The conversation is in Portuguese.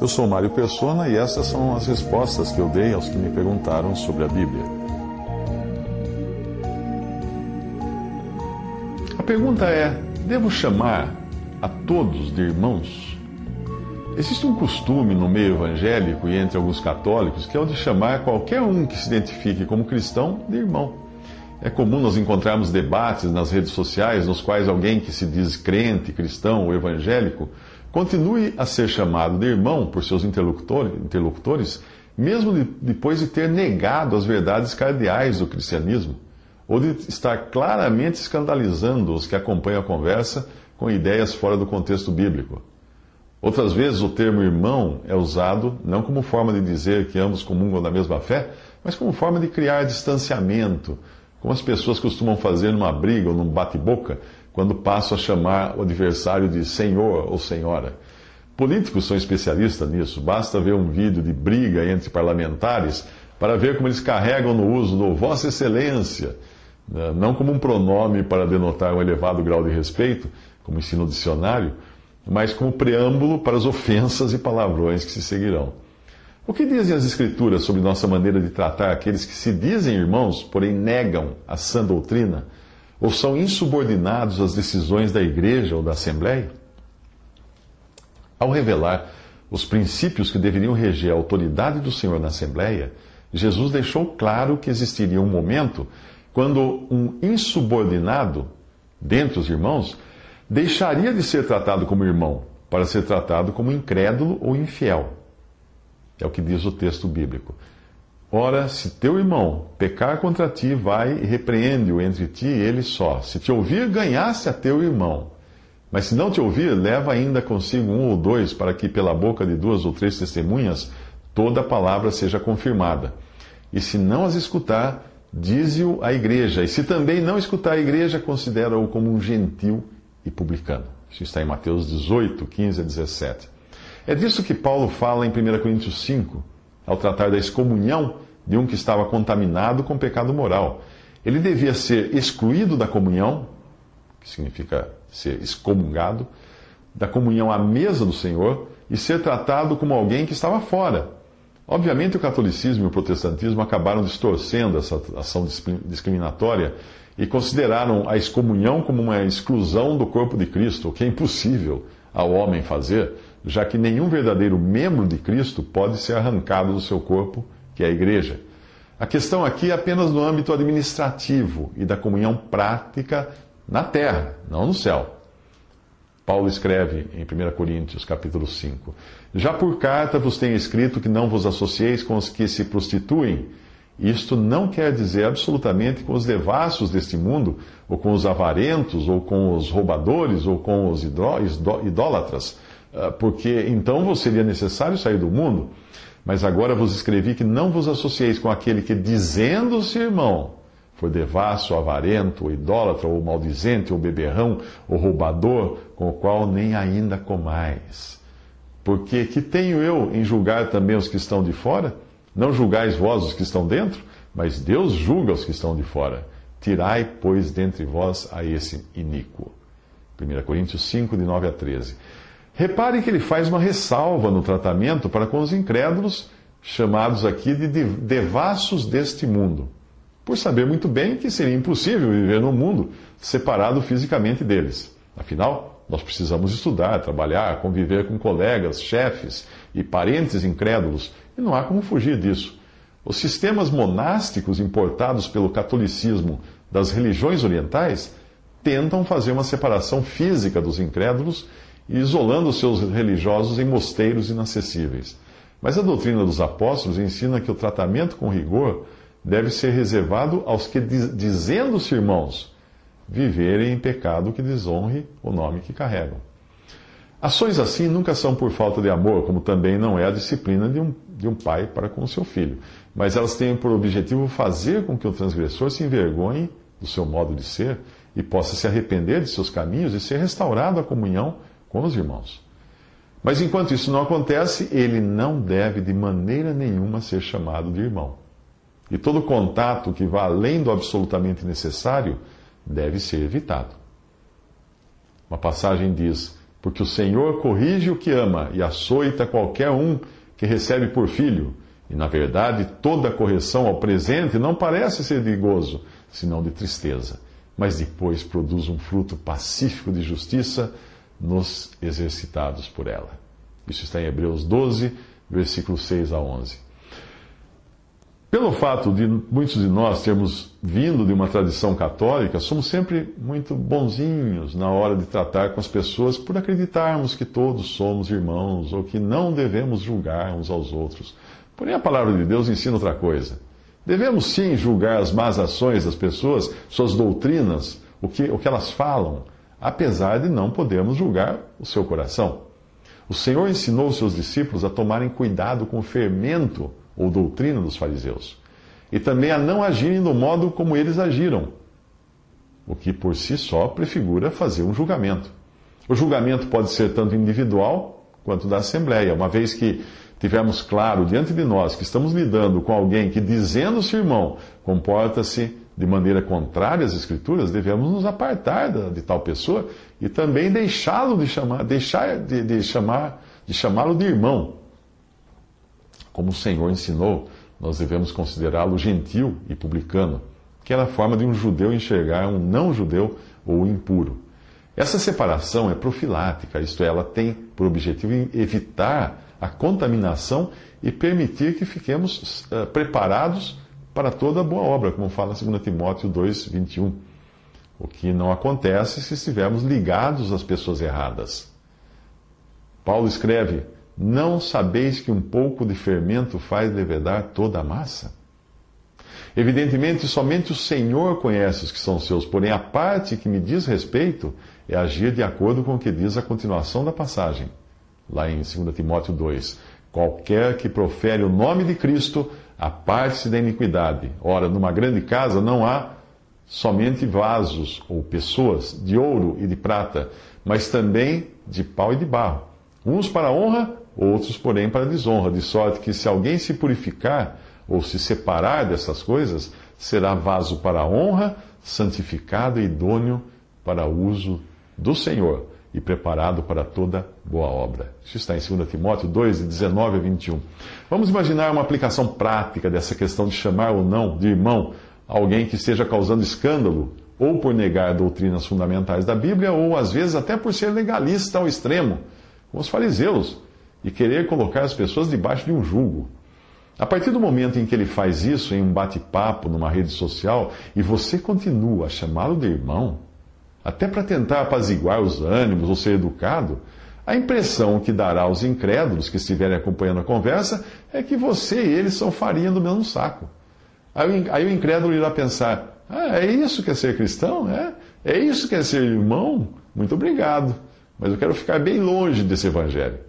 Eu sou Mário Persona e essas são as respostas que eu dei aos que me perguntaram sobre a Bíblia. A pergunta é: devo chamar a todos de irmãos? Existe um costume no meio evangélico e entre alguns católicos que é o de chamar qualquer um que se identifique como cristão de irmão. É comum nós encontrarmos debates nas redes sociais nos quais alguém que se diz crente, cristão ou evangélico continue a ser chamado de irmão por seus interlocutores, mesmo de, depois de ter negado as verdades cardeais do cristianismo, ou de estar claramente escandalizando os que acompanham a conversa com ideias fora do contexto bíblico. Outras vezes, o termo irmão é usado não como forma de dizer que ambos comungam da mesma fé, mas como forma de criar distanciamento, como as pessoas costumam fazer numa briga ou num bate-boca, quando passam a chamar o adversário de senhor ou senhora. Políticos são especialistas nisso, basta ver um vídeo de briga entre parlamentares para ver como eles carregam no uso do Vossa Excelência, né, não como um pronome para denotar um elevado grau de respeito, como ensina o dicionário, mas como preâmbulo para as ofensas e palavrões que se seguirão. O que dizem as Escrituras sobre nossa maneira de tratar aqueles que se dizem irmãos, porém negam a sã doutrina? Ou são insubordinados às decisões da igreja ou da assembleia? Ao revelar os princípios que deveriam reger a autoridade do Senhor na assembleia, Jesus deixou claro que existiria um momento quando um insubordinado, dentre os irmãos, deixaria de ser tratado como irmão para ser tratado como incrédulo ou infiel. É o que diz o texto bíblico. Ora, se teu irmão pecar contra ti, vai e repreende-o entre ti e ele só. Se te ouvir, ganhaste a teu irmão. Mas se não te ouvir, leva ainda consigo um ou dois, para que pela boca de duas ou três testemunhas toda a palavra seja confirmada. E se não as escutar, dize-o à igreja. E se também não escutar a igreja, considera-o como um gentil e publicano. Isso está em Mateus 18, 15 a 17. É disso que Paulo fala em 1 Coríntios 5 ao tratar da excomunhão de um que estava contaminado com pecado moral. Ele devia ser excluído da comunhão, que significa ser excomungado, da comunhão à mesa do Senhor e ser tratado como alguém que estava fora. Obviamente, o catolicismo e o protestantismo acabaram distorcendo essa ação discriminatória e consideraram a excomunhão como uma exclusão do corpo de Cristo, o que é impossível ao homem fazer, já que nenhum verdadeiro membro de Cristo pode ser arrancado do seu corpo, que é a igreja. A questão aqui é apenas no âmbito administrativo e da comunhão prática na terra, não no céu. Paulo escreve em 1 Coríntios, capítulo 5: Já por carta vos tenho escrito que não vos associeis com os que se prostituem. Isto não quer dizer absolutamente com os devassos deste mundo, ou com os avarentos, ou com os roubadores, ou com os idólatras ah, porque então vos seria necessário sair do mundo. Mas agora vos escrevi que não vos associeis com aquele que, dizendo-se irmão, for devasso, avarento, ou idólatra, ou maldizente, ou beberrão, ou roubador, com o qual nem ainda comais. Porque que tenho eu em julgar também os que estão de fora? Não julgais vós os que estão dentro, mas Deus julga os que estão de fora. Tirai, pois, dentre vós a esse iníquo. 1 Coríntios 5, de 9 a 13. Repare que ele faz uma ressalva no tratamento para com os incrédulos, chamados aqui de devassos deste mundo, por saber muito bem que seria impossível viver no mundo separado fisicamente deles. Afinal, nós precisamos estudar, trabalhar, conviver com colegas, chefes e parentes incrédulos, e não há como fugir disso. Os sistemas monásticos importados pelo catolicismo das religiões orientais tentam fazer uma separação física dos incrédulos e isolando seus religiosos em mosteiros inacessíveis. Mas a doutrina dos apóstolos ensina que o tratamento com rigor deve ser reservado aos que, dizendo-se irmãos, viverem em pecado que desonre o nome que carregam. Ações assim nunca são por falta de amor, como também não é a disciplina de um, de um pai para com o seu filho, mas elas têm por objetivo fazer com que o transgressor se envergonhe do seu modo de ser e possa se arrepender de seus caminhos e ser restaurado à comunhão com os irmãos. Mas enquanto isso não acontece, ele não deve de maneira nenhuma ser chamado de irmão. E todo contato que vá além do absolutamente necessário deve ser evitado. Uma passagem diz: porque o Senhor corrige o que ama e açoita qualquer um que recebe por filho. E, na verdade, toda correção ao presente não parece ser de gozo, senão de tristeza, mas depois produz um fruto pacífico de justiça nos exercitados por ela. Isso está em Hebreus 12, versículos 6 a 11. Pelo fato de muitos de nós termos vindo de uma tradição católica, somos sempre muito bonzinhos na hora de tratar com as pessoas por acreditarmos que todos somos irmãos ou que não devemos julgar uns aos outros. Porém, a palavra de Deus ensina outra coisa. Devemos sim julgar as más ações das pessoas, suas doutrinas, o que, o que elas falam, apesar de não podermos julgar o seu coração. O Senhor ensinou os seus discípulos a tomarem cuidado com o fermento ou doutrina dos fariseus, e também a não agirem do modo como eles agiram, o que por si só prefigura fazer um julgamento. O julgamento pode ser tanto individual quanto da Assembleia, uma vez que tivermos claro diante de nós que estamos lidando com alguém que, dizendo-se irmão, comporta-se de maneira contrária às Escrituras, devemos nos apartar de tal pessoa e também deixá-lo de chamar, deixar de, de chamar, de chamá-lo de irmão. Como o Senhor ensinou, nós devemos considerá-lo gentil e publicano, que era a forma de um judeu enxergar um não-judeu ou impuro. Essa separação é profilática, isto é, ela tem por objetivo evitar a contaminação e permitir que fiquemos uh, preparados para toda boa obra, como fala 2 Timóteo 2, 21. O que não acontece se estivermos ligados às pessoas erradas. Paulo escreve: Não sabeis que um pouco de fermento faz levedar toda a massa? Evidentemente, somente o Senhor conhece os que são seus, porém a parte que me diz respeito é agir de acordo com o que diz a continuação da passagem lá em 2 Timóteo 2. Qualquer que profere o nome de Cristo, aparte-se da iniquidade. Ora, numa grande casa não há somente vasos ou pessoas de ouro e de prata, mas também de pau e de barro. Uns para honra, outros, porém, para desonra, de sorte que se alguém se purificar ou se separar dessas coisas, será vaso para honra, santificado e idôneo para uso do Senhor e preparado para toda boa obra. Isso está em 2 Timóteo 2, de 19 a 21. Vamos imaginar uma aplicação prática dessa questão de chamar ou não de irmão alguém que esteja causando escândalo, ou por negar doutrinas fundamentais da Bíblia, ou às vezes até por ser legalista ao extremo, como os fariseus, e querer colocar as pessoas debaixo de um julgo. A partir do momento em que ele faz isso em um bate-papo numa rede social e você continua a chamá-lo de irmão, até para tentar apaziguar os ânimos ou ser educado, a impressão que dará aos incrédulos que estiverem acompanhando a conversa é que você e eles são farinha do mesmo saco. Aí, o incrédulo irá pensar: ah, é isso que é ser cristão? É? É isso que é ser irmão? Muito obrigado, mas eu quero ficar bem longe desse evangelho.